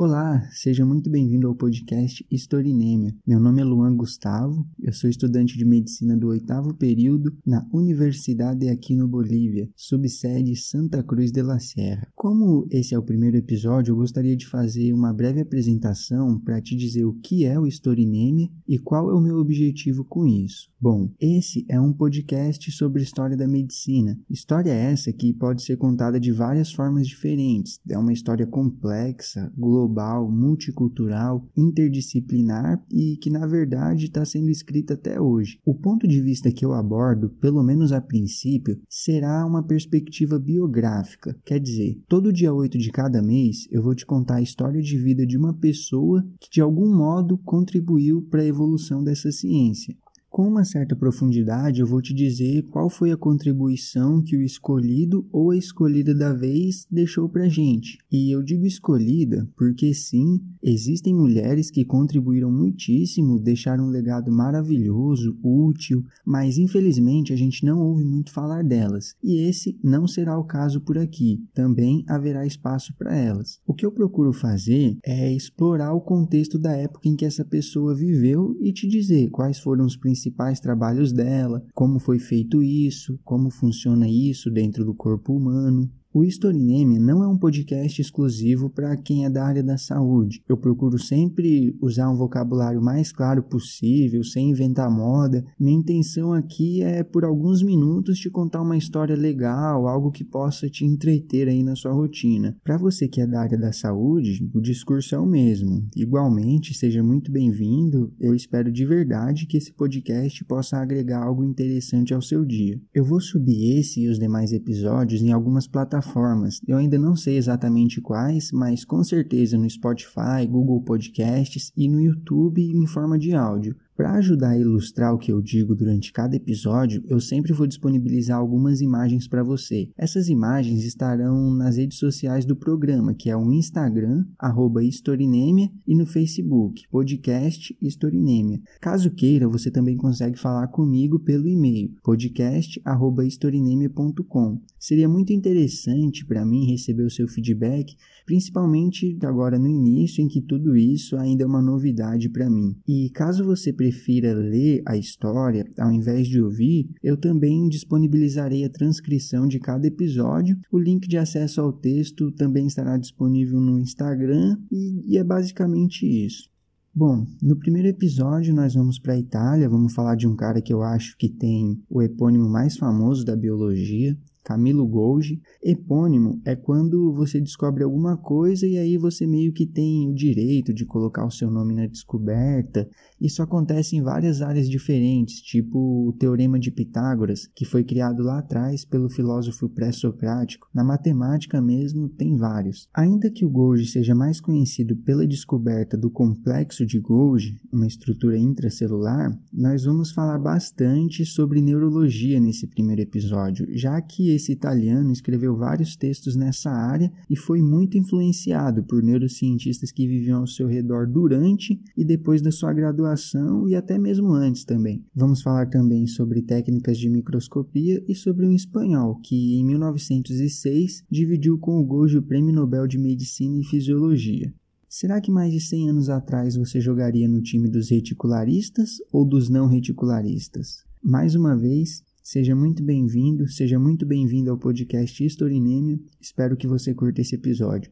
Olá, seja muito bem-vindo ao podcast Historinêmia. Meu nome é Luan Gustavo, eu sou estudante de medicina do oitavo período na Universidade aqui no Bolívia, subsede Santa Cruz de la Sierra. Como esse é o primeiro episódio, eu gostaria de fazer uma breve apresentação para te dizer o que é o Historinêmia e qual é o meu objetivo com isso. Bom, esse é um podcast sobre história da medicina. História essa que pode ser contada de várias formas diferentes. É uma história complexa, global multicultural, interdisciplinar e que na verdade está sendo escrita até hoje. O ponto de vista que eu abordo, pelo menos a princípio, será uma perspectiva biográfica. Quer dizer, todo dia 8 de cada mês eu vou te contar a história de vida de uma pessoa que de algum modo contribuiu para a evolução dessa ciência. Com uma certa profundidade, eu vou te dizer qual foi a contribuição que o escolhido ou a escolhida da vez deixou para gente. E eu digo escolhida porque, sim, existem mulheres que contribuíram muitíssimo, deixaram um legado maravilhoso, útil, mas infelizmente a gente não ouve muito falar delas. E esse não será o caso por aqui. Também haverá espaço para elas. O que eu procuro fazer é explorar o contexto da época em que essa pessoa viveu e te dizer quais foram os principais principais trabalhos dela, como foi feito isso, como funciona isso dentro do corpo humano. O Historineme não é um podcast exclusivo para quem é da área da saúde. Eu procuro sempre usar um vocabulário mais claro possível, sem inventar moda. Minha intenção aqui é, por alguns minutos, te contar uma história legal, algo que possa te entreter aí na sua rotina. Para você que é da área da saúde, o discurso é o mesmo. Igualmente, seja muito bem-vindo. Eu espero de verdade que esse podcast possa agregar algo interessante ao seu dia. Eu vou subir esse e os demais episódios em algumas plataformas plataformas. Eu ainda não sei exatamente quais, mas com certeza no Spotify, Google Podcasts e no YouTube em forma de áudio. Para ajudar a ilustrar o que eu digo durante cada episódio, eu sempre vou disponibilizar algumas imagens para você. Essas imagens estarão nas redes sociais do programa, que é o Instagram, arroba Historinemia, e no Facebook, podcast Historinemia. Caso queira, você também consegue falar comigo pelo e-mail, podcast.historinemia.com. Seria muito interessante para mim receber o seu feedback, principalmente agora no início, em que tudo isso ainda é uma novidade para mim. E caso você prefira ler a história ao invés de ouvir, eu também disponibilizarei a transcrição de cada episódio. O link de acesso ao texto também estará disponível no Instagram e, e é basicamente isso. Bom, no primeiro episódio nós vamos para a Itália, vamos falar de um cara que eu acho que tem o epônimo mais famoso da biologia, Camilo Golgi. Epônimo é quando você descobre alguma coisa e aí você meio que tem o direito de colocar o seu nome na descoberta. Isso acontece em várias áreas diferentes, tipo o Teorema de Pitágoras, que foi criado lá atrás pelo filósofo pré-socrático. Na matemática mesmo tem vários. Ainda que o Golgi seja mais conhecido pela descoberta do complexo de Golgi, uma estrutura intracelular, nós vamos falar bastante sobre neurologia nesse primeiro episódio, já que esse italiano escreveu vários textos nessa área e foi muito influenciado por neurocientistas que viviam ao seu redor durante e depois da sua graduação e até mesmo antes também. Vamos falar também sobre técnicas de microscopia e sobre um espanhol que, em 1906, dividiu com o Golgi o Prêmio Nobel de Medicina e Fisiologia. Será que mais de 100 anos atrás você jogaria no time dos reticularistas ou dos não reticularistas? Mais uma vez, Seja muito bem-vindo, seja muito bem-vindo ao podcast Historinêmia. Espero que você curta esse episódio.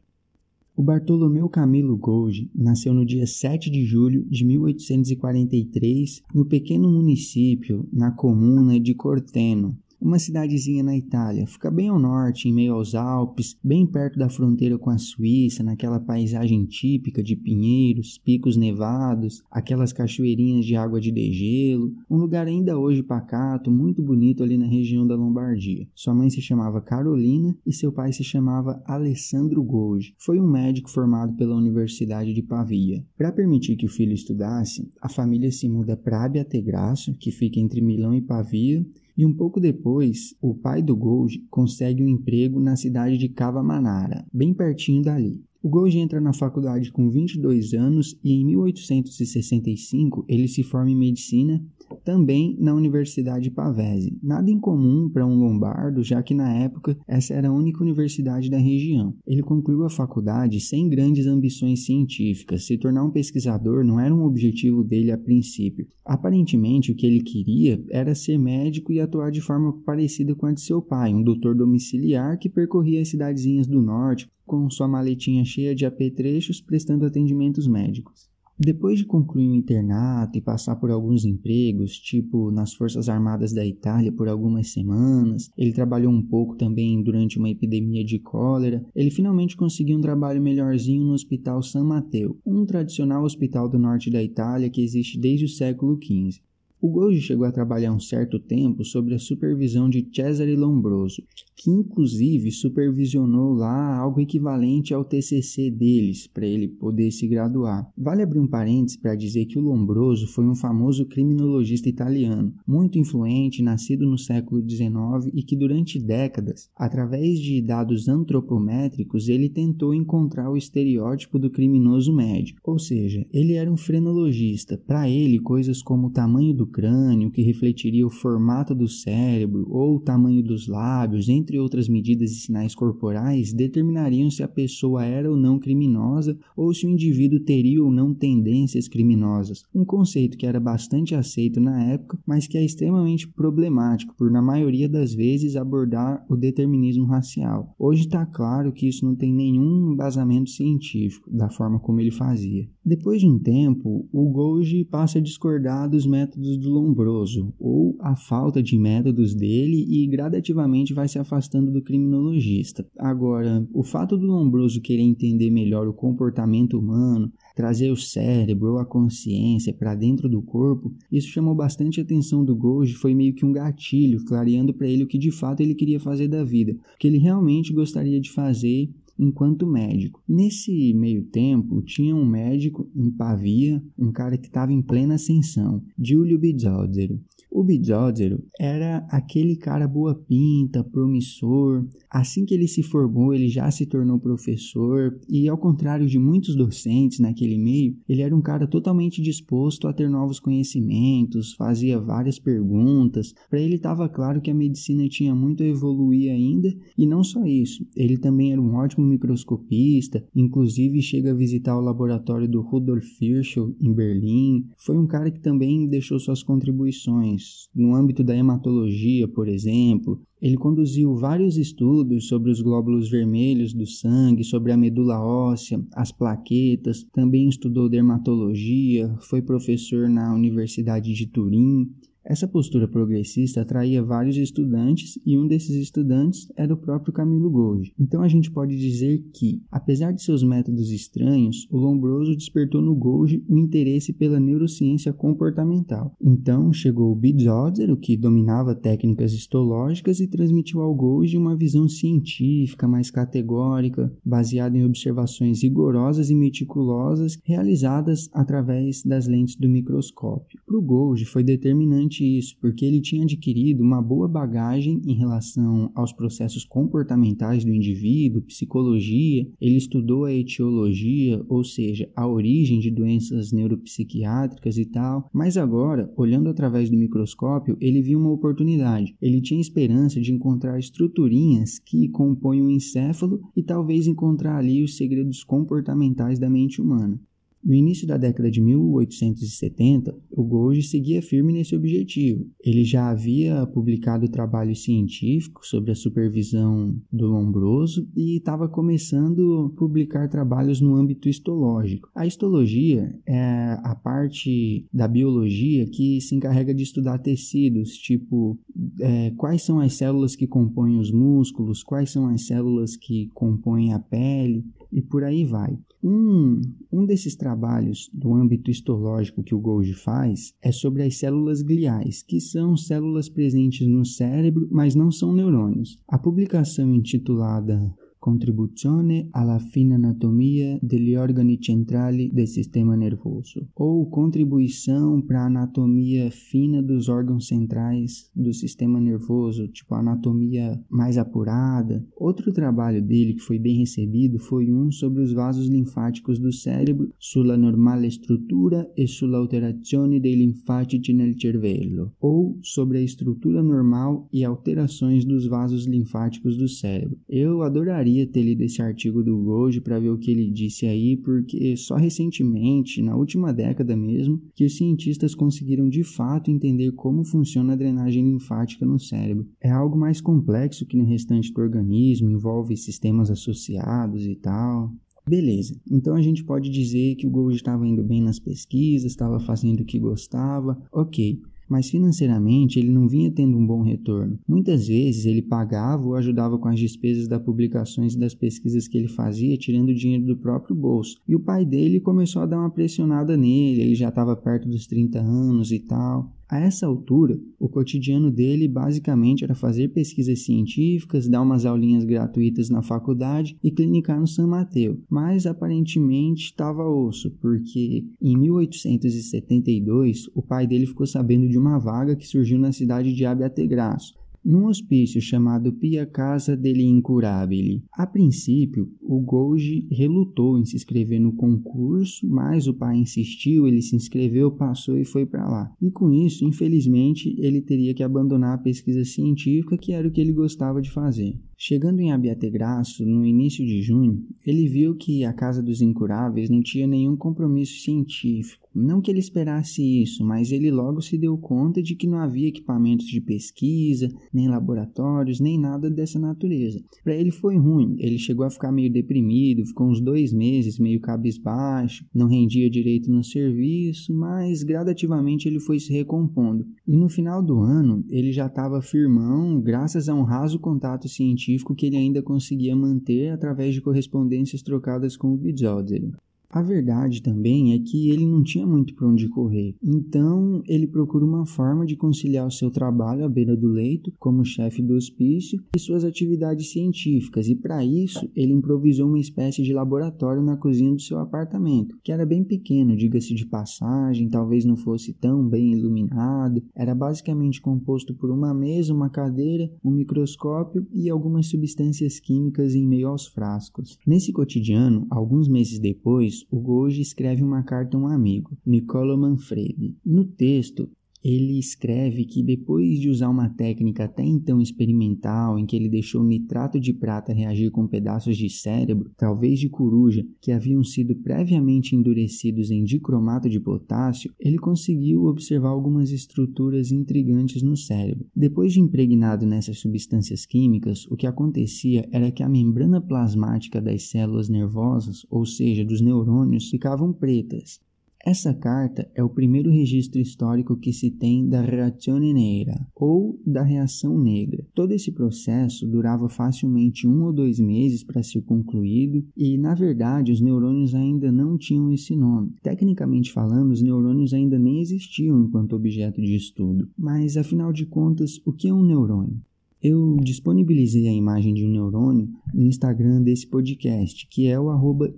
O Bartolomeu Camilo Golgi nasceu no dia 7 de julho de 1843 no pequeno município, na comuna de Corteno, uma cidadezinha na Itália. Fica bem ao norte, em meio aos Alpes, bem perto da fronteira com a Suíça, naquela paisagem típica de pinheiros, picos nevados, aquelas cachoeirinhas de água de degelo. Um lugar ainda hoje pacato, muito bonito ali na região da Lombardia. Sua mãe se chamava Carolina e seu pai se chamava Alessandro Golgi. Foi um médico formado pela Universidade de Pavia. Para permitir que o filho estudasse, a família se muda para Abbiategrasso, que fica entre Milão e Pavia, e um pouco depois, o pai do Gold consegue um emprego na cidade de Cavamanara, bem pertinho dali. O Golgi entra na faculdade com 22 anos e em 1865 ele se forma em medicina também na Universidade Pavese. Nada incomum para um lombardo, já que na época essa era a única universidade da região. Ele concluiu a faculdade sem grandes ambições científicas. Se tornar um pesquisador não era um objetivo dele a princípio. Aparentemente, o que ele queria era ser médico e atuar de forma parecida com a de seu pai, um doutor domiciliar que percorria as cidadezinhas do norte com sua maletinha cheia de apetrechos prestando atendimentos médicos. Depois de concluir o internato e passar por alguns empregos, tipo nas Forças Armadas da Itália por algumas semanas, ele trabalhou um pouco também durante uma epidemia de cólera, ele finalmente conseguiu um trabalho melhorzinho no Hospital San Matteo, um tradicional hospital do norte da Itália que existe desde o século XV. O Golgi chegou a trabalhar um certo tempo sob a supervisão de Cesare Lombroso, que inclusive supervisionou lá algo equivalente ao TCC deles, para ele poder se graduar. Vale abrir um parênteses para dizer que o Lombroso foi um famoso criminologista italiano, muito influente, nascido no século XIX e que durante décadas, através de dados antropométricos, ele tentou encontrar o estereótipo do criminoso médio, ou seja, ele era um frenologista. Para ele, coisas como o tamanho do crânio, que refletiria o formato do cérebro ou o tamanho dos lábios, entre outras medidas e sinais corporais, determinariam se a pessoa era ou não criminosa ou se o indivíduo teria ou não tendências criminosas. Um conceito que era bastante aceito na época, mas que é extremamente problemático por, na maioria das vezes, abordar o determinismo racial. Hoje está claro que isso não tem nenhum embasamento científico da forma como ele fazia. Depois de um tempo, o Golgi passa a discordar dos métodos do Lombroso, ou a falta de métodos dele, e gradativamente vai se afastando do criminologista. Agora, o fato do Lombroso querer entender melhor o comportamento humano, trazer o cérebro ou a consciência para dentro do corpo, isso chamou bastante a atenção do Golgi, foi meio que um gatilho, clareando para ele o que de fato ele queria fazer da vida, o que ele realmente gostaria de fazer enquanto médico. Nesse meio tempo, tinha um médico em Pavia, um cara que estava em plena ascensão, Giulio Bizzozero. O Bizzozero era aquele cara boa pinta, promissor. Assim que ele se formou, ele já se tornou professor e, ao contrário de muitos docentes naquele meio, ele era um cara totalmente disposto a ter novos conhecimentos, fazia várias perguntas. Para ele estava claro que a medicina tinha muito a evoluir ainda e não só isso, ele também era um ótimo microscopista, inclusive chega a visitar o laboratório do Rudolf Virchow em Berlim. Foi um cara que também deixou suas contribuições no âmbito da hematologia, por exemplo, ele conduziu vários estudos sobre os glóbulos vermelhos do sangue, sobre a medula óssea, as plaquetas, também estudou dermatologia, foi professor na Universidade de Turim essa postura progressista atraía vários estudantes e um desses estudantes era o próprio Camilo Golgi. Então a gente pode dizer que, apesar de seus métodos estranhos, o Lombroso despertou no Golgi o um interesse pela neurociência comportamental. Então chegou o Bizzozero, que dominava técnicas histológicas e transmitiu ao Golgi uma visão científica mais categórica, baseada em observações rigorosas e meticulosas realizadas através das lentes do microscópio. Para o Golgi foi determinante isso, porque ele tinha adquirido uma boa bagagem em relação aos processos comportamentais do indivíduo, psicologia, ele estudou a etiologia, ou seja, a origem de doenças neuropsiquiátricas e tal, mas agora, olhando através do microscópio, ele viu uma oportunidade. Ele tinha esperança de encontrar estruturinhas que compõem o encéfalo e talvez encontrar ali os segredos comportamentais da mente humana. No início da década de 1870, o Golgi seguia firme nesse objetivo. Ele já havia publicado trabalhos científicos sobre a supervisão do Lombroso e estava começando a publicar trabalhos no âmbito histológico. A histologia é a parte da biologia que se encarrega de estudar tecidos, tipo é, quais são as células que compõem os músculos, quais são as células que compõem a pele, e por aí vai. Um, um desses trabalhos do âmbito histológico que o Golgi faz é sobre as células gliais, que são células presentes no cérebro, mas não são neurônios. A publicação intitulada Contribuzione alla fine anatomia degli organi centrali del sistema nervoso, ou contribuição para a anatomia fina dos órgãos centrais do sistema nervoso, tipo anatomia mais apurada. Outro trabalho dele que foi bem recebido foi um sobre os vasos linfáticos do cérebro, sulla normale struttura e sulla alterazione dei linfatici nel cervello, ou sobre a estrutura normal e alterações dos vasos linfáticos do cérebro. Eu adoraria ter lido esse artigo do Gold para ver o que ele disse aí, porque só recentemente, na última década mesmo, que os cientistas conseguiram de fato entender como funciona a drenagem linfática no cérebro. É algo mais complexo que no restante do organismo, envolve sistemas associados e tal. Beleza, então a gente pode dizer que o Gold estava indo bem nas pesquisas, estava fazendo o que gostava, ok mas financeiramente ele não vinha tendo um bom retorno. Muitas vezes ele pagava ou ajudava com as despesas das publicações e das pesquisas que ele fazia, tirando dinheiro do próprio bolso. E o pai dele começou a dar uma pressionada nele, ele já estava perto dos 30 anos e tal. A essa altura, o cotidiano dele basicamente era fazer pesquisas científicas, dar umas aulinhas gratuitas na faculdade e clinicar no San Mateo, mas aparentemente estava osso, porque em 1872 o pai dele ficou sabendo de uma vaga que surgiu na cidade de Abiategrasso, num hospício chamado Pia Casa degli Incurabili. A princípio, o Golgi relutou em se inscrever no concurso, mas o pai insistiu, ele se inscreveu, passou e foi para lá. E com isso, infelizmente, ele teria que abandonar a pesquisa científica, que era o que ele gostava de fazer. Chegando em Abiategraço, no início de junho, ele viu que a Casa dos Incuráveis não tinha nenhum compromisso científico. Não que ele esperasse isso, mas ele logo se deu conta de que não havia equipamentos de pesquisa, nem laboratórios, nem nada dessa natureza. Para ele foi ruim, ele chegou a ficar meio deprimido, ficou uns dois meses meio cabisbaixo, não rendia direito no serviço, mas gradativamente ele foi se recompondo. E no final do ano, ele já estava firmão, graças a um raso contato científico científico que ele ainda conseguia manter através de correspondências trocadas com o Bizzozero. A verdade também é que ele não tinha muito para onde correr, então ele procura uma forma de conciliar o seu trabalho à beira do leito, como chefe do hospício, e suas atividades científicas, e para isso ele improvisou uma espécie de laboratório na cozinha do seu apartamento, que era bem pequeno, diga-se de passagem, talvez não fosse tão bem iluminado, era basicamente composto por uma mesa, uma cadeira, um microscópio e algumas substâncias químicas em meio aos frascos. Nesse cotidiano, alguns meses depois, o Goji escreve uma carta a um amigo, Niccolo Manfredi. No texto, ele escreve que depois de usar uma técnica até então experimental, em que ele deixou nitrato de prata reagir com pedaços de cérebro, talvez de coruja, que haviam sido previamente endurecidos em dicromato de potássio, ele conseguiu observar algumas estruturas intrigantes no cérebro. Depois de impregnado nessas substâncias químicas, o que acontecia era que a membrana plasmática das células nervosas, ou seja, dos neurônios, ficavam pretas, essa carta é o primeiro registro histórico que se tem da reazione nera, ou da reação negra. Todo esse processo durava facilmente um ou dois meses para ser concluído, e na verdade os neurônios ainda não tinham esse nome. Tecnicamente falando, os neurônios ainda nem existiam enquanto objeto de estudo. Mas afinal de contas, o que é um neurônio? Eu disponibilizei a imagem de um neurônio no Instagram desse podcast, que é o arroba.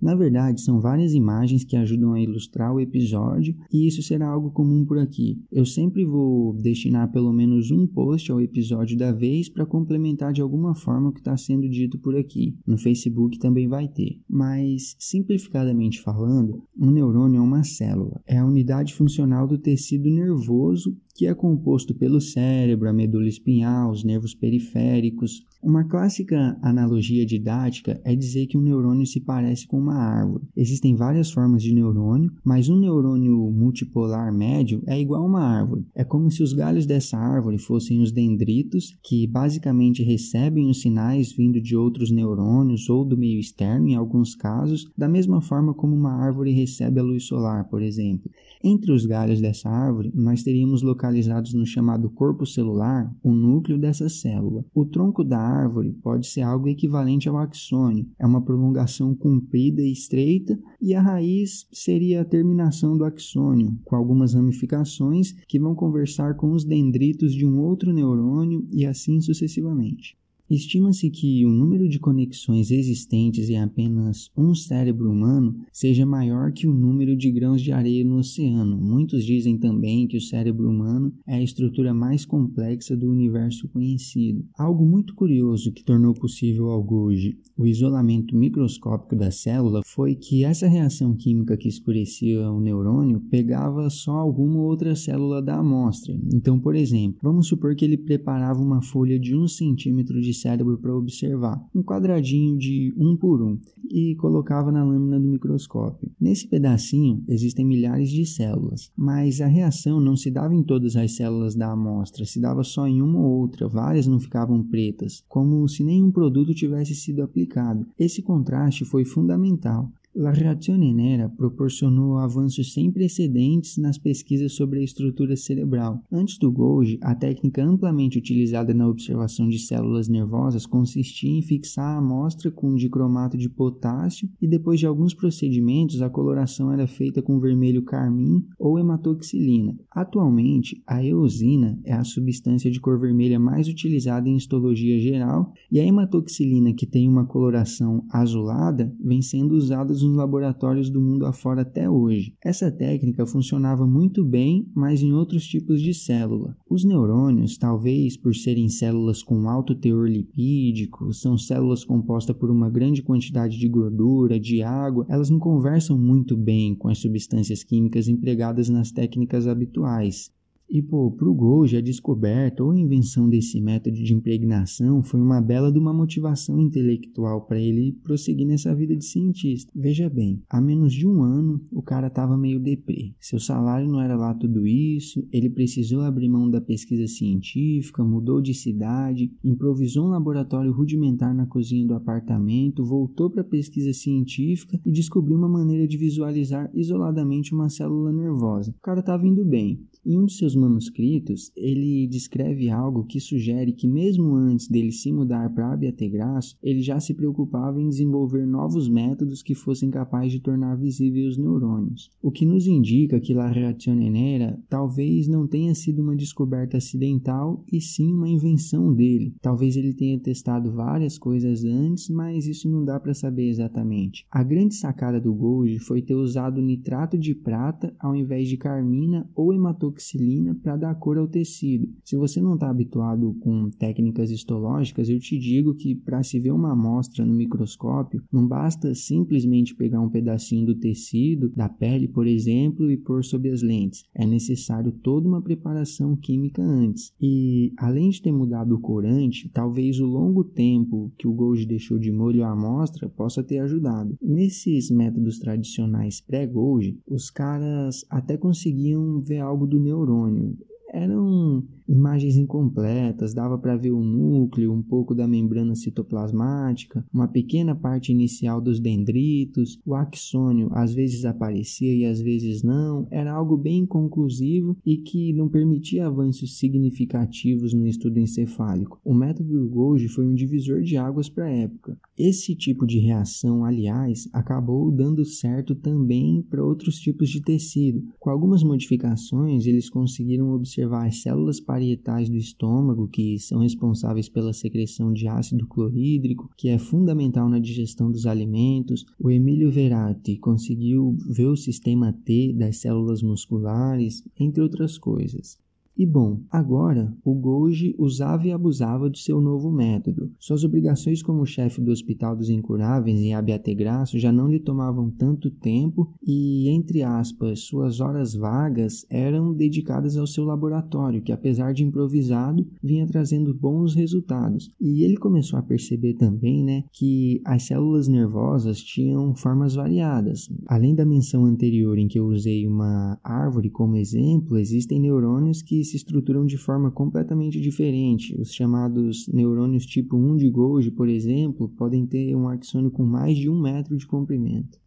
Na verdade, são várias imagens que ajudam a ilustrar o episódio e isso será algo comum por aqui. Eu sempre vou destinar pelo menos um post ao episódio da vez para complementar de alguma forma o que está sendo dito por aqui. No Facebook também vai ter. Mas, simplificadamente falando, um neurônio é uma célula. É a unidade funcional do tecido nervoso que é composto pelo cérebro, a medula espinhal, os nervos periféricos. Uma clássica analogia didática é dizer que um neurônio se parece com uma árvore. Existem várias formas de neurônio, mas um neurônio multipolar médio é igual a uma árvore. É como se os galhos dessa árvore fossem os dendritos, que basicamente recebem os sinais vindo de outros neurônios ou do meio externo, em alguns casos, da mesma forma como uma árvore recebe a luz solar, por exemplo. Entre os galhos dessa árvore, nós teríamos localizados localizados no chamado corpo celular, o núcleo dessa célula. O tronco da árvore pode ser algo equivalente ao axônio, é uma prolongação comprida e estreita, e a raiz seria a terminação do axônio, com algumas ramificações que vão conversar com os dendritos de um outro neurônio e assim sucessivamente. Estima-se que o número de conexões existentes em apenas um cérebro humano seja maior que o número de grãos de areia no oceano. Muitos dizem também que o cérebro humano é a estrutura mais complexa do universo conhecido. Algo muito curioso que tornou possível ao Golgi o isolamento microscópico da célula foi que essa reação química que escurecia o neurônio pegava só alguma outra célula da amostra. Então, por exemplo, vamos supor que ele preparava uma folha de um centímetro de cérebro para observar, um quadradinho de um por um, e colocava na lâmina do microscópio. Nesse pedacinho existem milhares de células, mas a reação não se dava em todas as células da amostra, se dava só em uma ou outra, várias não ficavam pretas, como se nenhum produto tivesse sido aplicado. Esse contraste foi fundamental. La Reazione Nera proporcionou avanços sem precedentes nas pesquisas sobre a estrutura cerebral. Antes do Golgi, a técnica amplamente utilizada na observação de células nervosas consistia em fixar a amostra com dicromato de potássio e depois de alguns procedimentos a coloração era feita com vermelho carmim ou hematoxilina. Atualmente, a eosina é a substância de cor vermelha mais utilizada em histologia geral e a hematoxilina, que tem uma coloração azulada, vem sendo usada nos laboratórios do mundo afora até hoje. Essa técnica funcionava muito bem, mas em outros tipos de célula. Os neurônios, talvez por serem células com alto teor lipídico, são células compostas por uma grande quantidade de gordura, de água, elas não conversam muito bem com as substâncias químicas empregadas nas técnicas habituais. E, pô, pro Golgi, a descoberta ou invenção desse método de impregnação foi uma bela de uma motivação intelectual para ele prosseguir nessa vida de cientista. Veja bem, há menos de um ano o cara tava meio deprê. Seu salário não era lá tudo isso, ele precisou abrir mão da pesquisa científica, mudou de cidade, improvisou um laboratório rudimentar na cozinha do apartamento, voltou para a pesquisa científica e descobriu uma maneira de visualizar isoladamente uma célula nervosa. O cara tava indo bem. Em um de seus manuscritos, ele descreve algo que sugere que mesmo antes dele se mudar para Abyategraço, ele já se preocupava em desenvolver novos métodos que fossem capazes de tornar visíveis os neurônios. O que nos indica que La Reazione Nera talvez não tenha sido uma descoberta acidental e sim uma invenção dele. Talvez ele tenha testado várias coisas antes, mas isso não dá para saber exatamente. A grande sacada do Golgi foi ter usado nitrato de prata ao invés de carmina ou hematoxilina hidroxilina para dar cor ao tecido. Se você não está habituado com técnicas histológicas, eu te digo que para se ver uma amostra no microscópio, não basta simplesmente pegar um pedacinho do tecido, da pele, por exemplo, e pôr sob as lentes. É necessário toda uma preparação química antes. E além de ter mudado o corante, talvez o longo tempo que o Golgi deixou de molho a amostra possa ter ajudado. Nesses métodos tradicionais pré-Golgi, os caras até conseguiam ver algo do neurônio. Eram imagens incompletas, dava para ver o núcleo, um pouco da membrana citoplasmática, uma pequena parte inicial dos dendritos, o axônio às vezes aparecia e às vezes não, era algo bem inconclusivo e que não permitia avanços significativos no estudo encefálico. O método do Golgi foi um divisor de águas para a época. Esse tipo de reação, aliás, acabou dando certo também para outros tipos de tecido. Com algumas modificações, eles conseguiram observar as células parietais do estômago, que são responsáveis pela secreção de ácido clorídrico, que é fundamental na digestão dos alimentos. O Emílio Verratti conseguiu ver o sistema T das células musculares, entre outras coisas. E bom, agora o Golgi usava e abusava do seu novo método. Suas obrigações como chefe do Hospital dos Incuráveis em Abiategraço já não lhe tomavam tanto tempo e, entre aspas, suas horas vagas eram dedicadas ao seu laboratório, que apesar de improvisado, vinha trazendo bons resultados. E ele começou a perceber também, né, que as células nervosas tinham formas variadas. Além da menção anterior em que eu usei uma árvore como exemplo, existem neurônios que se estruturam de forma completamente diferente. Os chamados neurônios tipo 1 de Golgi, por exemplo, podem ter um axônio com mais de um metro de comprimento.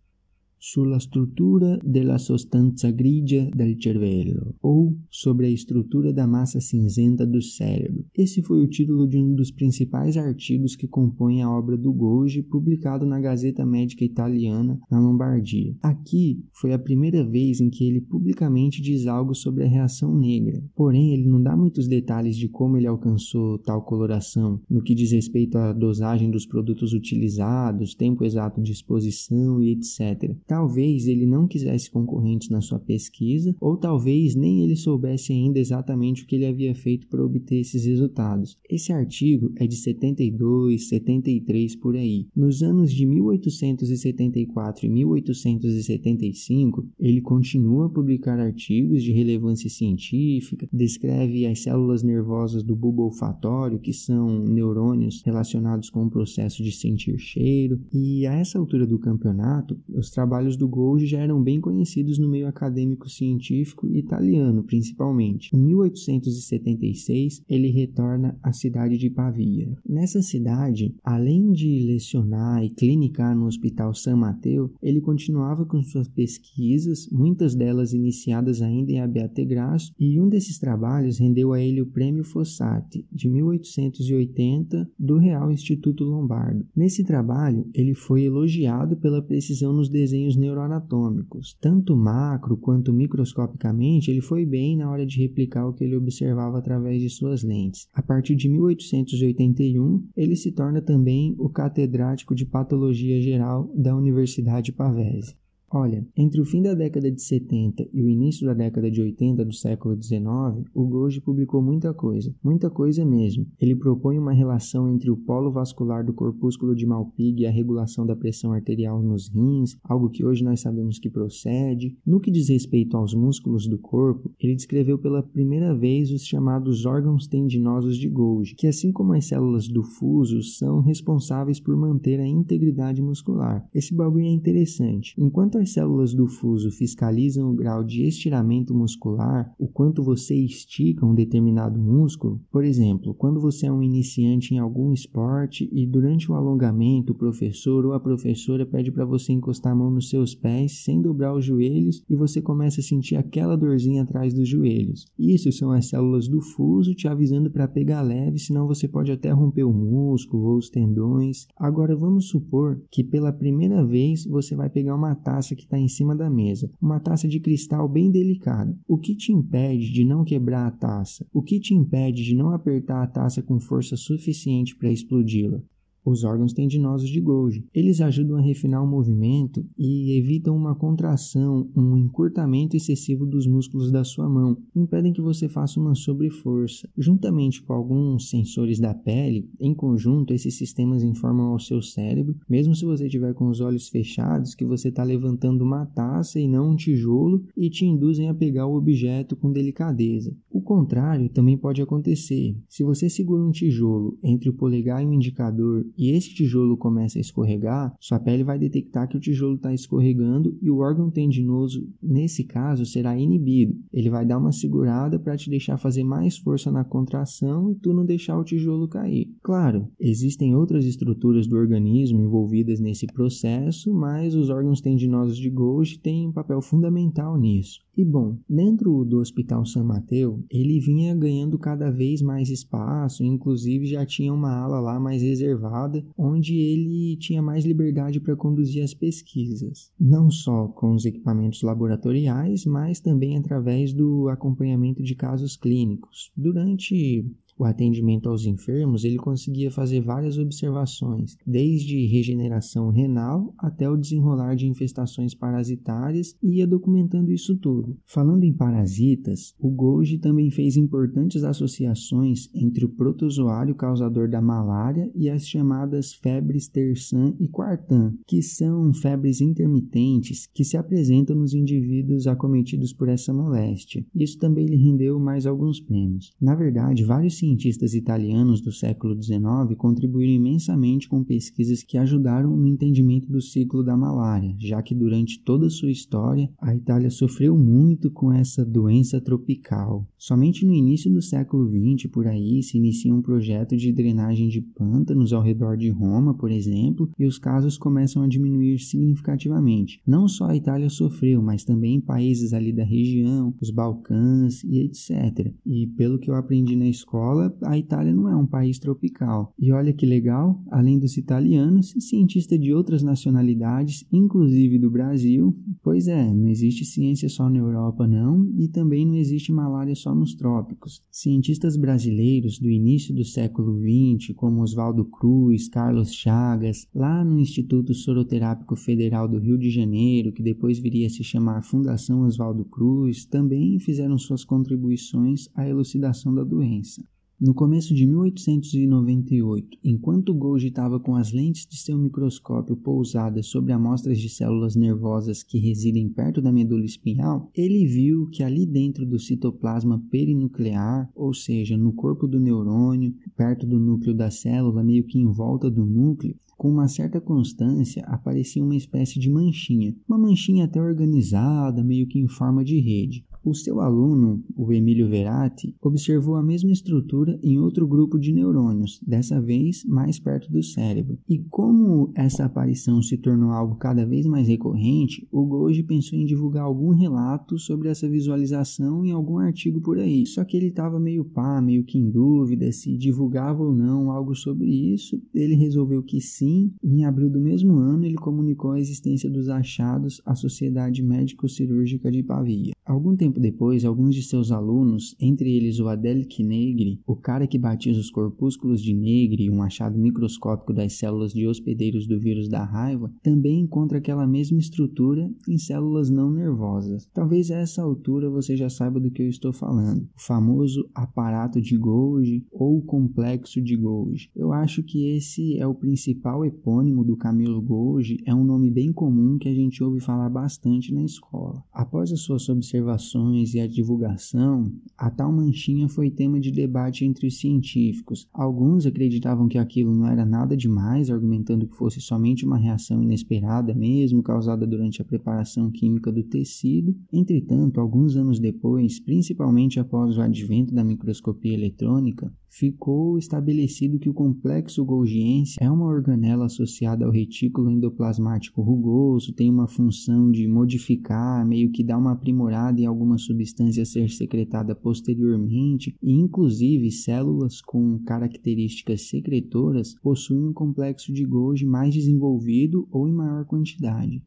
Sulla struttura della sostanza grigia del cervello, ou sobre a estrutura da massa cinzenta do cérebro. Esse foi o título de um dos principais artigos que compõem a obra do Golgi, publicado na Gazeta Médica Italiana, na Lombardia. Aqui foi a primeira vez em que ele publicamente diz algo sobre a reação negra, porém ele não dá muitos detalhes de como ele alcançou tal coloração, no que diz respeito à dosagem dos produtos utilizados, tempo exato de exposição e etc. Talvez ele não quisesse concorrentes na sua pesquisa, ou talvez nem ele soubesse ainda exatamente o que ele havia feito para obter esses resultados. Esse artigo é de 72, 73 por aí. Nos anos de 1874 e 1875, ele continua a publicar artigos de relevância científica, descreve as células nervosas do bulbo olfatório, que são neurônios relacionados com o processo de sentir cheiro, e a essa altura do campeonato, os trabalhos do Golgi já eram bem conhecidos no meio acadêmico científico italiano, principalmente. Em 1876, ele retorna à cidade de Pavia. Nessa cidade, além de lecionar e clinicar no Hospital San Mateo, ele continuava com suas pesquisas, muitas delas iniciadas ainda em Abate Grasso, e um desses trabalhos rendeu a ele o Prêmio Fossati, de 1880, do Real Instituto Lombardo. Nesse trabalho, ele foi elogiado pela precisão nos desenhos neuroanatômicos. Tanto macro quanto microscopicamente, ele foi bem na hora de replicar o que ele observava através de suas lentes. A partir de 1881, ele se torna também o catedrático de patologia geral da Universidade Pavese. Olha, entre o fim da década de 70 e o início da década de 80 do século 19, o Golgi publicou muita coisa, muita coisa mesmo. Ele propõe uma relação entre o polo vascular do corpúsculo de Malpighi e a regulação da pressão arterial nos rins, algo que hoje nós sabemos que procede. No que diz respeito aos músculos do corpo, ele descreveu pela primeira vez os chamados órgãos tendinosos de Golgi, que assim como as células do fuso, são responsáveis por manter a integridade muscular. Esse bagulho é interessante. Enquanto as células do fuso fiscalizam o grau de estiramento muscular, o quanto você estica um determinado músculo, por exemplo, quando você é um iniciante em algum esporte e durante o alongamento o professor ou a professora pede para você encostar a mão nos seus pés sem dobrar os joelhos e você começa a sentir aquela dorzinha atrás dos joelhos. Isso são as células do fuso te avisando para pegar leve, senão você pode até romper o músculo ou os tendões. Agora vamos supor que pela primeira vez você vai pegar uma taça taça que está em cima da mesa, uma taça de cristal bem delicada. O que te impede de não quebrar a taça? O que te impede de não apertar a taça com força suficiente para explodi-la? Os órgãos tendinosos de Golgi. Eles ajudam a refinar o movimento e evitam uma contração, um encurtamento excessivo dos músculos da sua mão, impedem que você faça uma sobreforça. Juntamente com alguns sensores da pele, em conjunto, esses sistemas informam ao seu cérebro, mesmo se você estiver com os olhos fechados, que você está levantando uma taça e não um tijolo e te induzem a pegar o objeto com delicadeza. O contrário também pode acontecer. Se você segura um tijolo entre o polegar e o indicador e esse tijolo começa a escorregar, sua pele vai detectar que o tijolo está escorregando e o órgão tendinoso, nesse caso, será inibido. Ele vai dar uma segurada para te deixar fazer mais força na contração e tu não deixar o tijolo cair. Claro, existem outras estruturas do organismo envolvidas nesse processo, mas os órgãos tendinosos de Golgi têm um papel fundamental nisso. E bom, dentro do Hospital San Mateo, ele vinha ganhando cada vez mais espaço, inclusive já tinha uma ala lá mais reservada, onde ele tinha mais liberdade para conduzir as pesquisas, não só com os equipamentos laboratoriais, mas também através do acompanhamento de casos clínicos. Durante o atendimento aos enfermos, ele conseguia fazer várias observações, desde regeneração renal até o desenrolar de infestações parasitárias e ia documentando isso tudo. Falando em parasitas, o Golgi também fez importantes associações entre o protozoário causador da malária e as chamadas febres terçã e quartã, que são febres intermitentes que se apresentam nos indivíduos acometidos por essa moléstia. Isso também lhe rendeu mais alguns prêmios. Na verdade, vários cientistas italianos do século XIX contribuíram imensamente com pesquisas que ajudaram no entendimento do ciclo da malária, já que durante toda a sua história a Itália sofreu muito com essa doença tropical. Somente no início do século XX, por aí, se inicia um projeto de drenagem de pântanos ao redor de Roma, por exemplo, e os casos começam a diminuir significativamente. Não só a Itália sofreu, mas também países ali da região, os Balcãs e etc. E pelo que eu aprendi na escola, a Itália não é um país tropical. E olha que legal, além dos italianos, cientistas de outras nacionalidades, inclusive do Brasil, pois é, não existe ciência só na Europa não, e também não existe malária só nos trópicos. Cientistas brasileiros do início do século XX, como Oswaldo Cruz, Carlos Chagas, lá no Instituto Soroterápico Federal do Rio de Janeiro, que depois viria a se chamar Fundação Oswaldo Cruz, também fizeram suas contribuições à elucidação da doença. No começo de 1898, enquanto Golgi estava com as lentes de seu microscópio pousadas sobre amostras de células nervosas que residem perto da medula espinhal, ele viu que ali dentro do citoplasma perinuclear, ou seja, no corpo do neurônio, perto do núcleo da célula, meio que em volta do núcleo, com uma certa constância aparecia uma espécie de manchinha, uma manchinha até organizada, meio que em forma de rede. O seu aluno, o Emílio Verati, observou a mesma estrutura em outro grupo de neurônios, dessa vez mais perto do cérebro. E como essa aparição se tornou algo cada vez mais recorrente, o Golgi pensou em divulgar algum relato sobre essa visualização em algum artigo por aí. Só que ele estava meio pá, meio que em dúvida se divulgava ou não algo sobre isso. Ele resolveu que sim, em abril do mesmo ano ele comunicou a existência dos achados à Sociedade Médico-Cirúrgica de Pavia. Algum tempo depois, alguns de seus alunos, entre eles o Adelchi Negri, o cara que batiza os corpúsculos de Negri, um achado microscópico das células de hospedeiros do vírus da raiva, também encontra aquela mesma estrutura em células não nervosas. Talvez a essa altura você já saiba do que eu estou falando, o famoso aparato de Golgi ou complexo de Golgi. Eu acho que esse é o principal epônimo do Camilo Golgi, é um nome bem comum que a gente ouve falar bastante na escola. Após as suas observações e a divulgação, a tal manchinha foi tema de debate entre os científicos. Alguns acreditavam que aquilo não era nada demais, argumentando que fosse somente uma reação inesperada mesmo, causada durante a preparação química do tecido. Entretanto, alguns anos depois, principalmente após o advento da microscopia eletrônica, ficou estabelecido que o complexo golgiense é uma organela associada ao retículo endoplasmático rugoso, tem uma função de modificar, meio que dar uma aprimorada em alguma substância ser secretada posteriormente, e inclusive células com características secretoras possuem um complexo de Golgi mais desenvolvido ou em maior quantidade.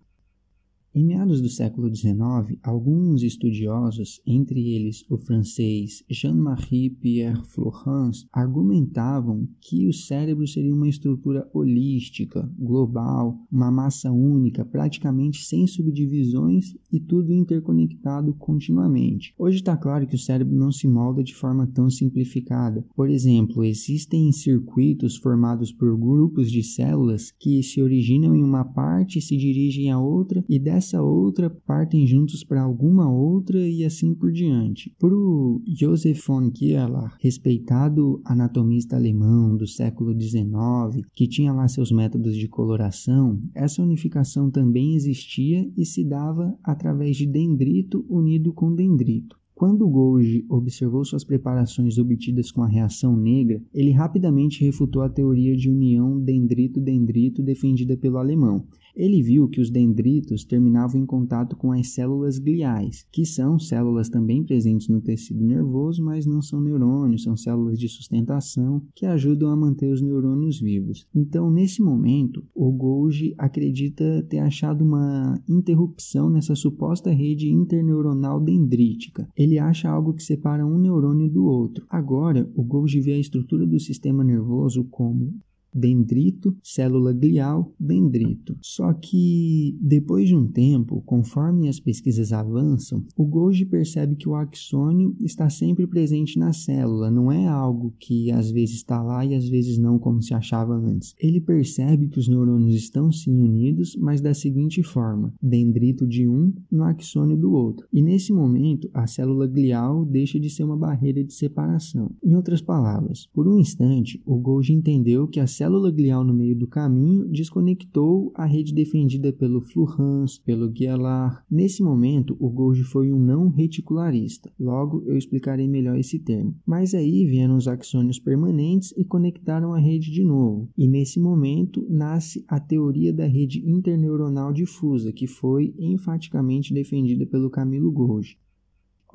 Em meados do século XIX, alguns estudiosos, entre eles o francês Jean-Marie Pierre Flourens, argumentavam que o cérebro seria uma estrutura holística, global, uma massa única, praticamente sem subdivisões e tudo interconectado continuamente. Hoje está claro que o cérebro não se molda de forma tão simplificada. Por exemplo, existem circuitos formados por grupos de células que se originam em uma parte e se dirigem a outra e dessa essa outra partem juntos para alguma outra e assim por diante. Para o Joseph von Kierlach, respeitado anatomista alemão do século XIX, que tinha lá seus métodos de coloração, essa unificação também existia e se dava através de dendrito unido com dendrito. Quando Golgi observou suas preparações obtidas com a reação negra, ele rapidamente refutou a teoria de união dendrito-dendrito defendida pelo alemão. Ele viu que os dendritos terminavam em contato com as células gliais, que são células também presentes no tecido nervoso, mas não são neurônios, são células de sustentação que ajudam a manter os neurônios vivos. Então, nesse momento, o Golgi acredita ter achado uma interrupção nessa suposta rede interneuronal dendrítica. Ele acha algo que separa um neurônio do outro. Agora, o Golgi vê a estrutura do sistema nervoso como dendrito, célula glial, dendrito. Só que depois de um tempo, conforme as pesquisas avançam, o Golgi percebe que o axônio está sempre presente na célula, não é algo que às vezes está lá e às vezes não, como se achava antes. Ele percebe que os neurônios estão sim unidos, mas da seguinte forma: dendrito de um no axônio do outro. E nesse momento, a célula glial deixa de ser uma barreira de separação. Em outras palavras, por um instante, o Golgi entendeu que a célula glial no meio do caminho desconectou a rede defendida pelo Fluhans, pelo Guialar. Nesse momento, o Golgi foi um não reticularista. Logo, eu explicarei melhor esse termo. Mas aí vieram os axônios permanentes e conectaram a rede de novo. E nesse momento nasce a teoria da rede interneuronal difusa, que foi enfaticamente defendida pelo Camilo Golgi.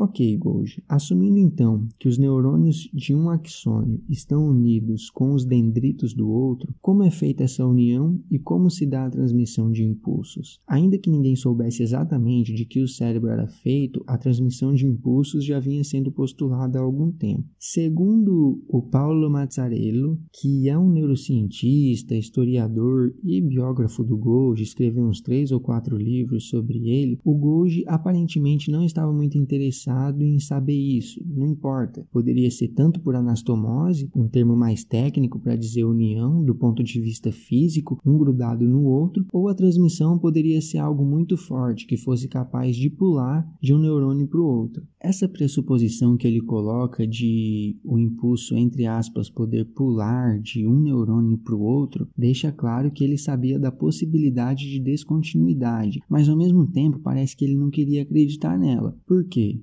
Ok, Golgi. Assumindo então que os neurônios de um axônio estão unidos com os dendritos do outro, como é feita essa união e como se dá a transmissão de impulsos? Ainda que ninguém soubesse exatamente de que o cérebro era feito, a transmissão de impulsos já vinha sendo postulada há algum tempo. Segundo o Paulo Mazzarello, que é um neurocientista, historiador e biógrafo do Golgi, escreveu uns três ou quatro livros sobre ele, o Golgi aparentemente não estava muito interessado interessado em saber isso, não importa. Poderia ser tanto por anastomose, um termo mais técnico para dizer união do ponto de vista físico, um grudado no outro, ou a transmissão poderia ser algo muito forte que fosse capaz de pular de um neurônio para o outro. Essa pressuposição que ele coloca de o impulso, entre aspas, poder pular de um neurônio para o outro, deixa claro que ele sabia da possibilidade de descontinuidade, mas ao mesmo tempo parece que ele não queria acreditar nela. Por quê?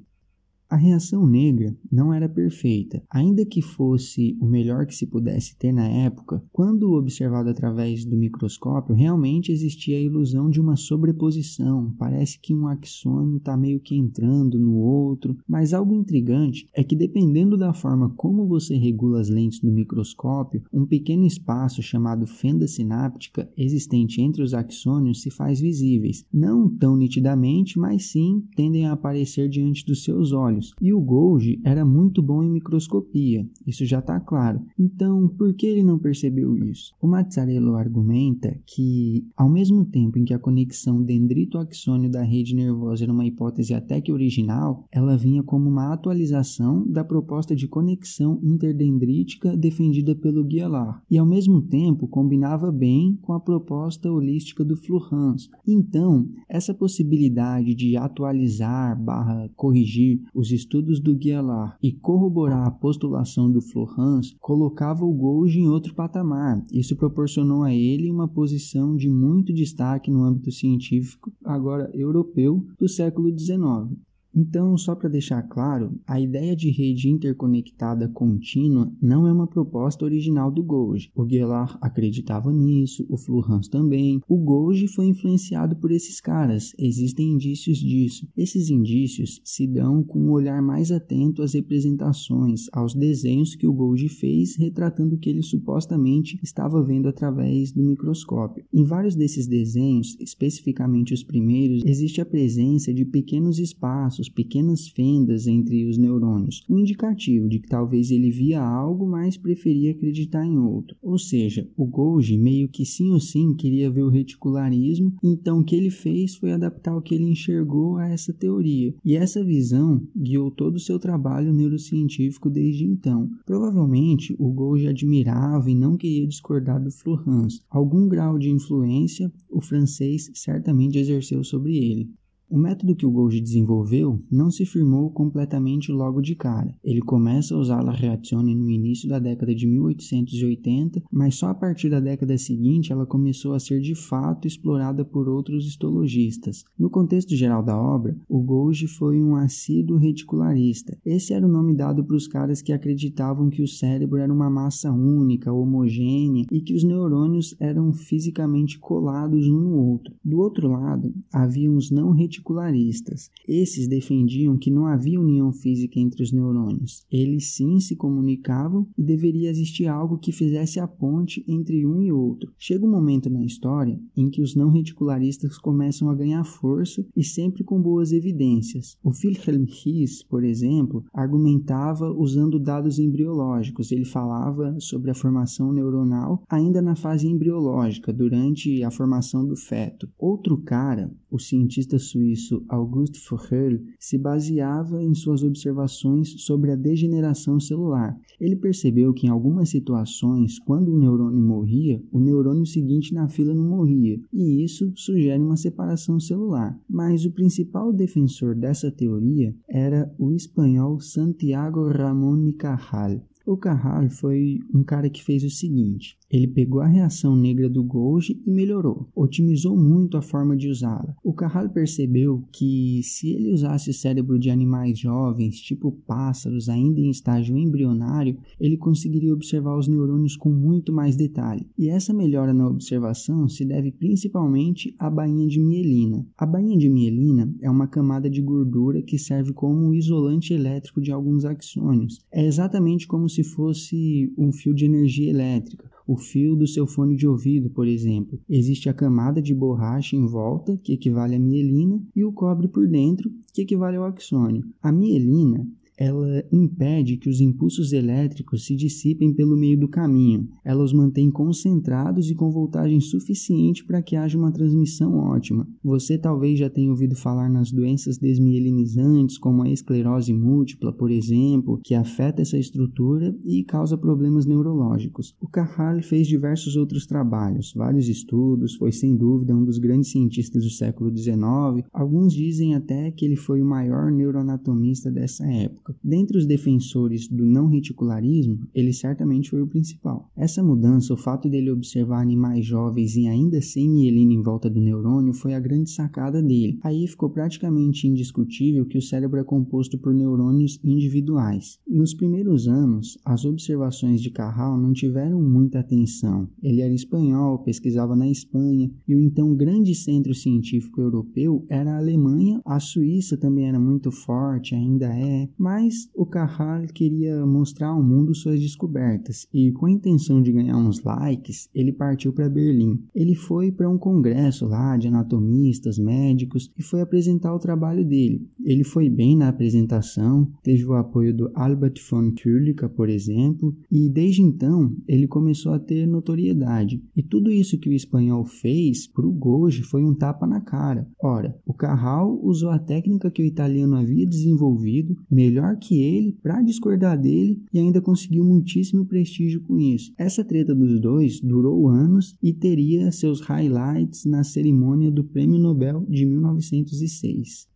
A reação negra não era perfeita, ainda que fosse o melhor que se pudesse ter na época. Quando observado através do microscópio, realmente existia a ilusão de uma sobreposição. Parece que um axônio está meio que entrando no outro, mas algo intrigante é que dependendo da forma como você regula as lentes do microscópio, um pequeno espaço chamado fenda sináptica existente entre os axônios se faz visíveis, não tão nitidamente, mas sim tendem a aparecer diante dos seus olhos olhos. E o Golgi era muito bom em microscopia, isso já está claro. Então, por que ele não percebeu isso? O Mazzarello argumenta que, ao mesmo tempo em que a conexão dendrito-axônio da rede nervosa era uma hipótese até que original, ela vinha como uma atualização da proposta de conexão interdendrítica defendida pelo Guialar, e ao mesmo tempo combinava bem com a proposta holística do Fluhans. Então, essa possibilidade de atualizar barra corrigir os os estudos do Guialar e corroborar a postulação do Florence colocava o Golgi em outro patamar. Isso proporcionou a ele uma posição de muito destaque no âmbito científico, agora europeu, do século XIX. Então, só para deixar claro, a ideia de rede interconectada contínua não é uma proposta original do Golgi. O Gellar acreditava nisso, o Fluhans também. O Golgi foi influenciado por esses caras, existem indícios disso. Esses indícios se dão com um olhar mais atento às representações, aos desenhos que o Golgi fez retratando o que ele supostamente estava vendo através do microscópio. Em vários desses desenhos, especificamente os primeiros, existe a presença de pequenos espaços espaços, pequenas fendas entre os neurônios, um indicativo de que talvez ele via algo, mas preferia acreditar em outro. Ou seja, o Golgi meio que sim ou sim queria ver o reticularismo, então o que ele fez foi adaptar o que ele enxergou a essa teoria. E essa visão guiou todo o seu trabalho neurocientífico desde então. Provavelmente o Golgi admirava e não queria discordar do Florence. Algum grau de influência o francês certamente exerceu sobre ele. O método que o Golgi desenvolveu não se firmou completamente logo de cara. Ele começa a usar a reazione no início da década de 1880, mas só a partir da década seguinte ela começou a ser de fato explorada por outros histologistas. No contexto geral da obra, o Golgi foi um assíduo reticularista. Esse era o nome dado para os caras que acreditavam que o cérebro era uma massa única, homogênea e que os neurônios eram fisicamente colados um no outro. Do outro lado, havia os não reticularistas reticularistas. Esses defendiam que não havia união física entre os neurônios. Eles sim se comunicavam e deveria existir algo que fizesse a ponte entre um e outro. Chega um momento na história em que os não reticularistas começam a ganhar força e sempre com boas evidências. O Wilhelm His, por exemplo, argumentava usando dados embriológicos. Ele falava sobre a formação neuronal ainda na fase embriológica, durante a formação do feto. Outro cara, o cientista suíço Auguste Forel, se baseava em suas observações sobre a degeneração celular. Ele percebeu que em algumas situações, quando o neurônio morria, o neurônio seguinte na fila não morria, e isso sugere uma separação celular. Mas o principal defensor dessa teoria era o espanhol Santiago Ramón y Cajal. O Carral foi um cara que fez o seguinte: ele pegou a reação negra do Golgi e melhorou, otimizou muito a forma de usá-la. O Carral percebeu que se ele usasse o cérebro de animais jovens, tipo pássaros, ainda em estágio embrionário, ele conseguiria observar os neurônios com muito mais detalhe. E essa melhora na observação se deve principalmente à bainha de mielina. A bainha de mielina é uma camada de gordura que serve como isolante elétrico de alguns axônios. É exatamente como se fosse um fio de energia elétrica o fio do seu fone de ouvido, por exemplo. Existe a camada de borracha em volta, que equivale à mielina, e o cobre por dentro, que equivale ao axônio. A mielina ela impede que os impulsos elétricos se dissipem pelo meio do caminho. Ela os mantém concentrados e com voltagem suficiente para que haja uma transmissão ótima. Você talvez já tenha ouvido falar nas doenças desmielinizantes, como a esclerose múltipla, por exemplo, que afeta essa estrutura e causa problemas neurológicos. O Carral fez diversos outros trabalhos, vários estudos, foi sem dúvida um dos grandes cientistas do século XIX. Alguns dizem até que ele foi o maior neuroanatomista dessa época época. Dentre os defensores do não reticularismo, ele certamente foi o principal. Essa mudança, o fato dele observar animais jovens e ainda sem mielina em volta do neurônio, foi a grande sacada dele. Aí ficou praticamente indiscutível que o cérebro é composto por neurônios individuais. Nos primeiros anos, as observações de Carral não tiveram muita atenção. Ele era espanhol, pesquisava na Espanha, e o então grande centro científico europeu era a Alemanha, a Suíça também era muito forte, ainda é, mas mas o Carral queria mostrar ao mundo suas descobertas e, com a intenção de ganhar uns likes, ele partiu para Berlim. Ele foi para um congresso lá de anatomistas, médicos e foi apresentar o trabalho dele. Ele foi bem na apresentação, teve o apoio do Albert von Kulicke, por exemplo, e desde então ele começou a ter notoriedade. E tudo isso que o espanhol fez para o Gouge foi um tapa na cara. Ora, o Carral usou a técnica que o italiano havia desenvolvido, melhor melhor que ele para discordar dele e ainda conseguiu muitíssimo prestígio com isso. Essa treta dos dois durou anos e teria seus highlights na cerimônia do Prêmio Nobel de 1906.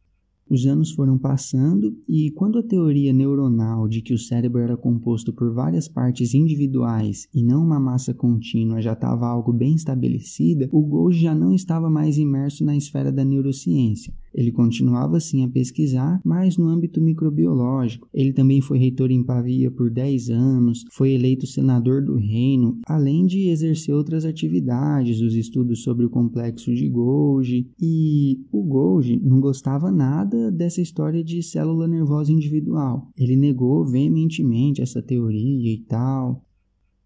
Os anos foram passando e quando a teoria neuronal de que o cérebro era composto por várias partes individuais e não uma massa contínua já estava algo bem estabelecida, o Golgi já não estava mais imerso na esfera da neurociência. Ele continuava assim a pesquisar, mas no âmbito microbiológico. Ele também foi reitor em Pavia por 10 anos, foi eleito senador do reino, além de exercer outras atividades, os estudos sobre o complexo de Golgi. E o Golgi não gostava nada dessa história de célula nervosa individual. Ele negou veementemente essa teoria e tal.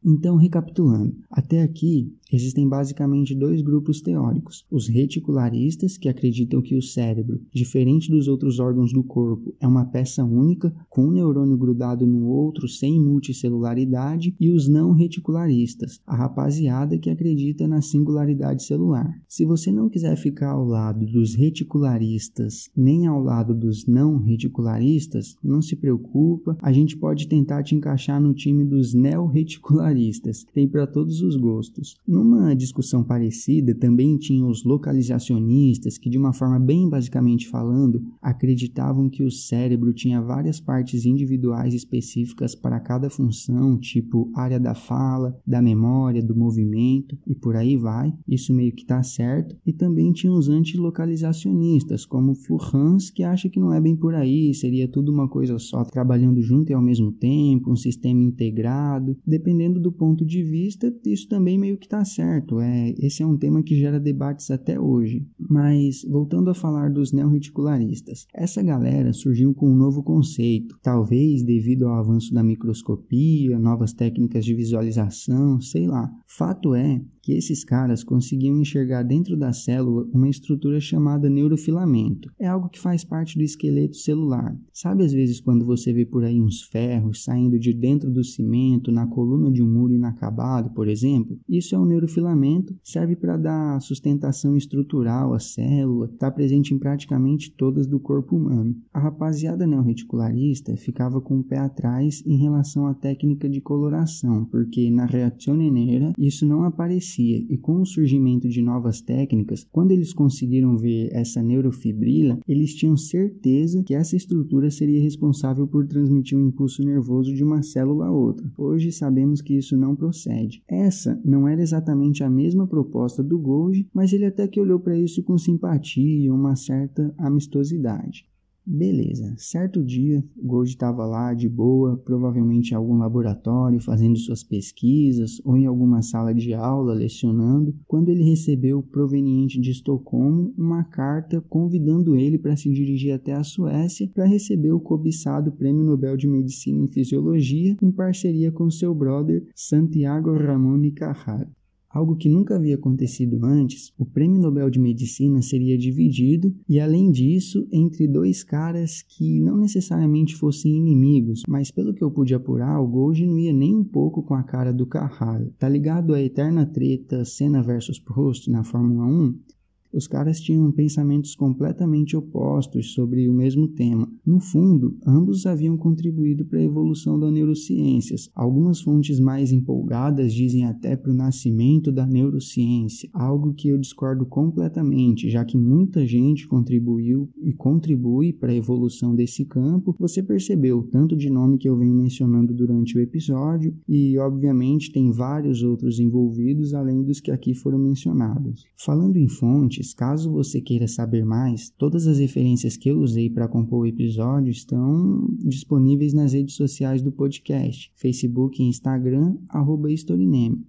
Então, recapitulando, até aqui Existem basicamente dois grupos teóricos: os reticularistas, que acreditam que o cérebro, diferente dos outros órgãos do corpo, é uma peça única, com um neurônio grudado no outro sem multicelularidade, e os não reticularistas, a rapaziada que acredita na singularidade celular. Se você não quiser ficar ao lado dos reticularistas nem ao lado dos não reticularistas, não se preocupa, a gente pode tentar te encaixar no time dos neo-reticularistas. Tem para todos os gostos. Numa discussão parecida, também tinha os localizacionistas que, de uma forma bem basicamente falando, acreditavam que o cérebro tinha várias partes individuais específicas para cada função, tipo área da fala, da memória, do movimento e por aí vai. Isso meio que está certo. E também tinha os antilocalizacionistas, como Fluhans, que acha que não é bem por aí, seria tudo uma coisa só, trabalhando junto e ao mesmo tempo, um sistema integrado. Dependendo do ponto de vista, isso também meio que está certo, é, esse é um tema que gera debates até hoje. Mas, voltando a falar dos neorreticularistas, essa galera surgiu com um novo conceito, talvez devido ao avanço da microscopia, novas técnicas de visualização, sei lá. Fato é que esses caras conseguiam enxergar dentro da célula uma estrutura chamada neurofilamento. É algo que faz parte do esqueleto celular. Sabe às vezes quando você vê por aí uns ferros saindo de dentro do cimento, na coluna de um muro inacabado, por exemplo? Isso é um neurofilamento, serve para dar sustentação estrutural à célula, está presente em praticamente todas do corpo humano. A rapaziada neorreticularista ficava com o pé atrás em relação à técnica de coloração, porque na reação Nera isso não aparecia, e com o surgimento de novas técnicas, quando eles conseguiram ver essa neurofibrila, eles tinham certeza que essa estrutura seria responsável por transmitir um impulso nervoso de uma célula a outra. Hoje sabemos que isso não procede. Essa não era exatamente a mesma proposta do Golgi, mas ele até que olhou para isso com simpatia e uma certa amistosidade. Beleza, certo dia, Gold estava lá de boa, provavelmente em algum laboratório fazendo suas pesquisas ou em alguma sala de aula lecionando, quando ele recebeu, proveniente de Estocolmo, uma carta convidando ele para se dirigir até a Suécia para receber o cobiçado Prêmio Nobel de Medicina e Fisiologia em parceria com seu brother Santiago Ramón y Cajal. Algo que nunca havia acontecido antes, o Prêmio Nobel de Medicina seria dividido e, além disso, entre dois caras que não necessariamente fossem inimigos, mas pelo que eu pude apurar, o Golgi não ia nem um pouco com a cara do Carralho. Tá ligado à eterna treta Senna versus Prost na Fórmula 1? Os caras tinham pensamentos completamente opostos sobre o mesmo tema. No fundo, ambos haviam contribuído para a evolução das neurociências. Algumas fontes mais empolgadas dizem até para o nascimento da neurociência, algo que eu discordo completamente, já que muita gente contribuiu e contribui para a evolução desse campo. Você percebeu tanto de nome que eu venho mencionando durante o episódio e, obviamente, tem vários outros envolvidos além dos que aqui foram mencionados. Falando em fontes, caso você queira saber mais, todas as referências que eu usei para compor o episódio estão disponíveis nas redes sociais do podcast, Facebook e Instagram, arroba.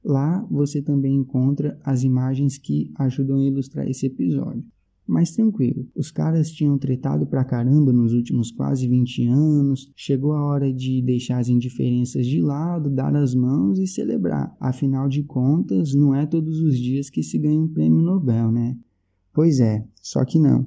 Lá você também encontra as imagens que ajudam a ilustrar esse episódio. Mas tranquilo, os caras tinham tretado pra caramba nos últimos quase 20 anos, chegou a hora de deixar as indiferenças de lado, dar as mãos e celebrar. Afinal de contas, não é todos os dias que se ganha um prêmio Nobel, né? Pois é, só que não.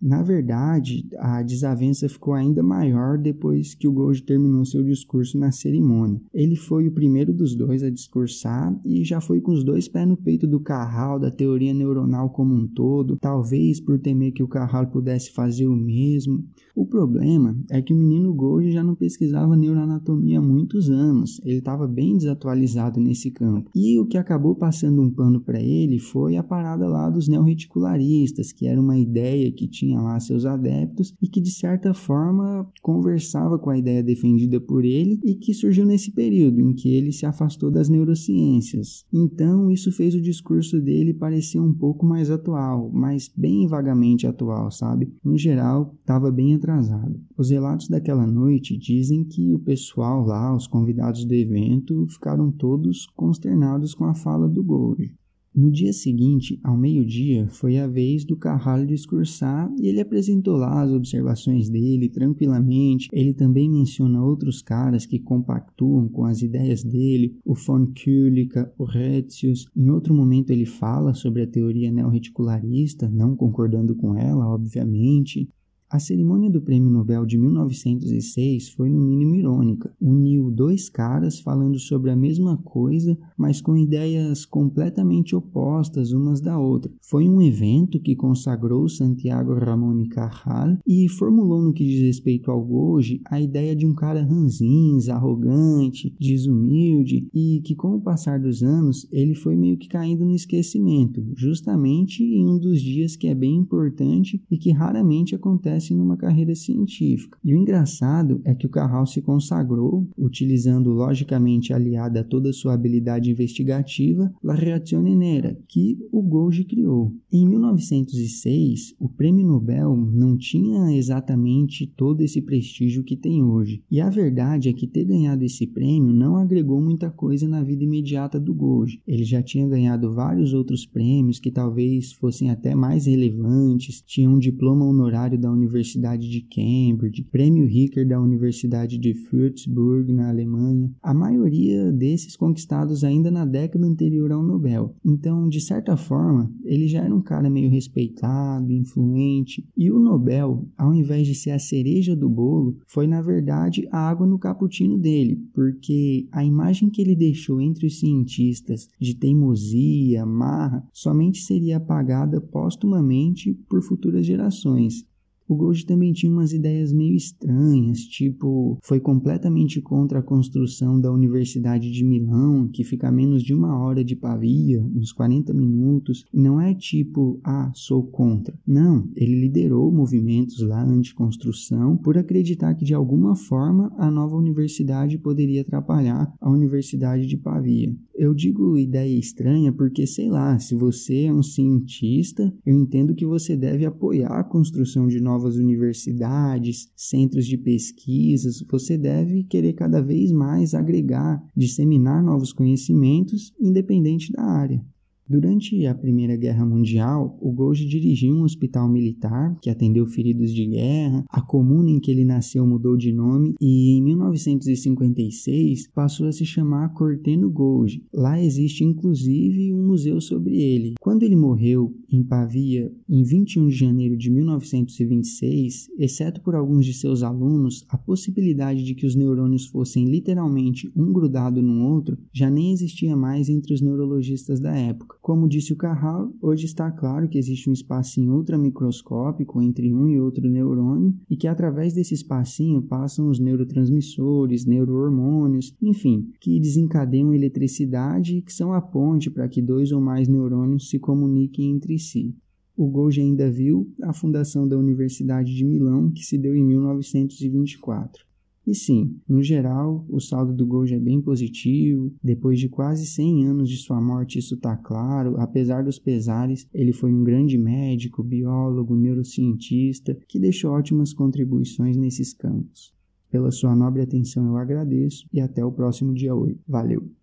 Na verdade, a desavença ficou ainda maior depois que o Gold terminou seu discurso na cerimônia. Ele foi o primeiro dos dois a discursar e já foi com os dois pés no peito do Carral, da teoria neuronal como um todo, talvez por temer que o Carral pudesse fazer o mesmo. O problema é que o menino Gold já não pesquisava neuroanatomia há muitos anos, ele estava bem desatualizado nesse campo. E o que acabou passando um pano para ele foi a parada lá dos neorreticularistas, que era uma ideia que tinha tinha lá seus adeptos e que de certa forma conversava com a ideia defendida por ele e que surgiu nesse período em que ele se afastou das neurociências. Então isso fez o discurso dele parecer um pouco mais atual, mas bem vagamente atual, sabe? No geral, estava bem atrasado. Os relatos daquela noite dizem que o pessoal lá, os convidados do evento, ficaram todos consternados com a fala do Gold. No dia seguinte, ao meio-dia, foi a vez do Carralho discursar e ele apresentou lá as observações dele tranquilamente. Ele também menciona outros caras que compactuam com as ideias dele, o von Kuhlica, o Retzius. Em outro momento ele fala sobre a teoria neorreticularista, não concordando com ela, obviamente. A cerimônia do Prêmio Nobel de 1906 foi no mínimo irônica. Uniu dois caras falando sobre a mesma coisa, mas com ideias completamente opostas umas da outra. Foi um evento que consagrou Santiago Ramón y Cajal e formulou no que diz respeito ao Goji a ideia de um cara ranzinza, arrogante, desumilde e que com o passar dos anos ele foi meio que caindo no esquecimento, justamente em um dos dias que é bem importante e que raramente acontece numa carreira científica. E o engraçado é que o Carral se consagrou, utilizando logicamente aliada a toda sua habilidade investigativa, La Reazione Nera, que o Golgi criou. Em 1906, o Prêmio Nobel não tinha exatamente todo esse prestígio que tem hoje. E a verdade é que ter ganhado esse prêmio não agregou muita coisa na vida imediata do Golgi. Ele já tinha ganhado vários outros prêmios que talvez fossem até mais relevantes, tinha um diploma honorário da Universidade de Cambridge, prêmio Ricker da Universidade de Würzburg, na Alemanha, a maioria desses conquistados ainda na década anterior ao Nobel. Então, de certa forma, ele já era um cara meio respeitado, influente, e o Nobel, ao invés de ser a cereja do bolo, foi na verdade a água no cappuccino dele, porque a imagem que ele deixou entre os cientistas de teimosia, marra, somente seria apagada póstumamente por futuras gerações. O Gold também tinha umas ideias meio estranhas, tipo, foi completamente contra a construção da Universidade de Milão, que fica a menos de uma hora de Pavia, uns 40 minutos, e não é tipo, ah, sou contra. Não, ele liderou movimentos lá anti-construção por acreditar que de alguma forma a nova universidade poderia atrapalhar a Universidade de Pavia. Eu digo ideia estranha porque, sei lá, se você é um cientista, eu entendo que você deve apoiar a construção de novas universidades, centros de pesquisas, você deve querer cada vez mais agregar, disseminar novos conhecimentos, independente da área. Durante a Primeira Guerra Mundial, o Gouge dirigiu um hospital militar que atendeu feridos de guerra. A comuna em que ele nasceu mudou de nome e em 1956 passou a se chamar Corteno Gouge. Lá existe inclusive um museu sobre ele. Quando ele morreu em Pavia em 21 de janeiro de 1926, exceto por alguns de seus alunos, a possibilidade de que os neurônios fossem literalmente um grudado no outro já nem existia mais entre os neurologistas da época. Como disse o Carral, hoje está claro que existe um espacinho ultramicroscópico entre um e outro neurônio e que através desse espacinho passam os neurotransmissores, neurohormônios, enfim, que desencadeiam eletricidade e que são a ponte para que dois ou mais neurônios se comuniquem entre si. O Golgi ainda viu a fundação da Universidade de Milão, que se deu em 1924. E sim, no geral, o saldo do Golgi é bem positivo. Depois de quase 100 anos de sua morte, isso está claro. Apesar dos pesares, ele foi um grande médico, biólogo, neurocientista que deixou ótimas contribuições nesses campos. Pela sua nobre atenção eu agradeço e até o próximo dia 8. Valeu!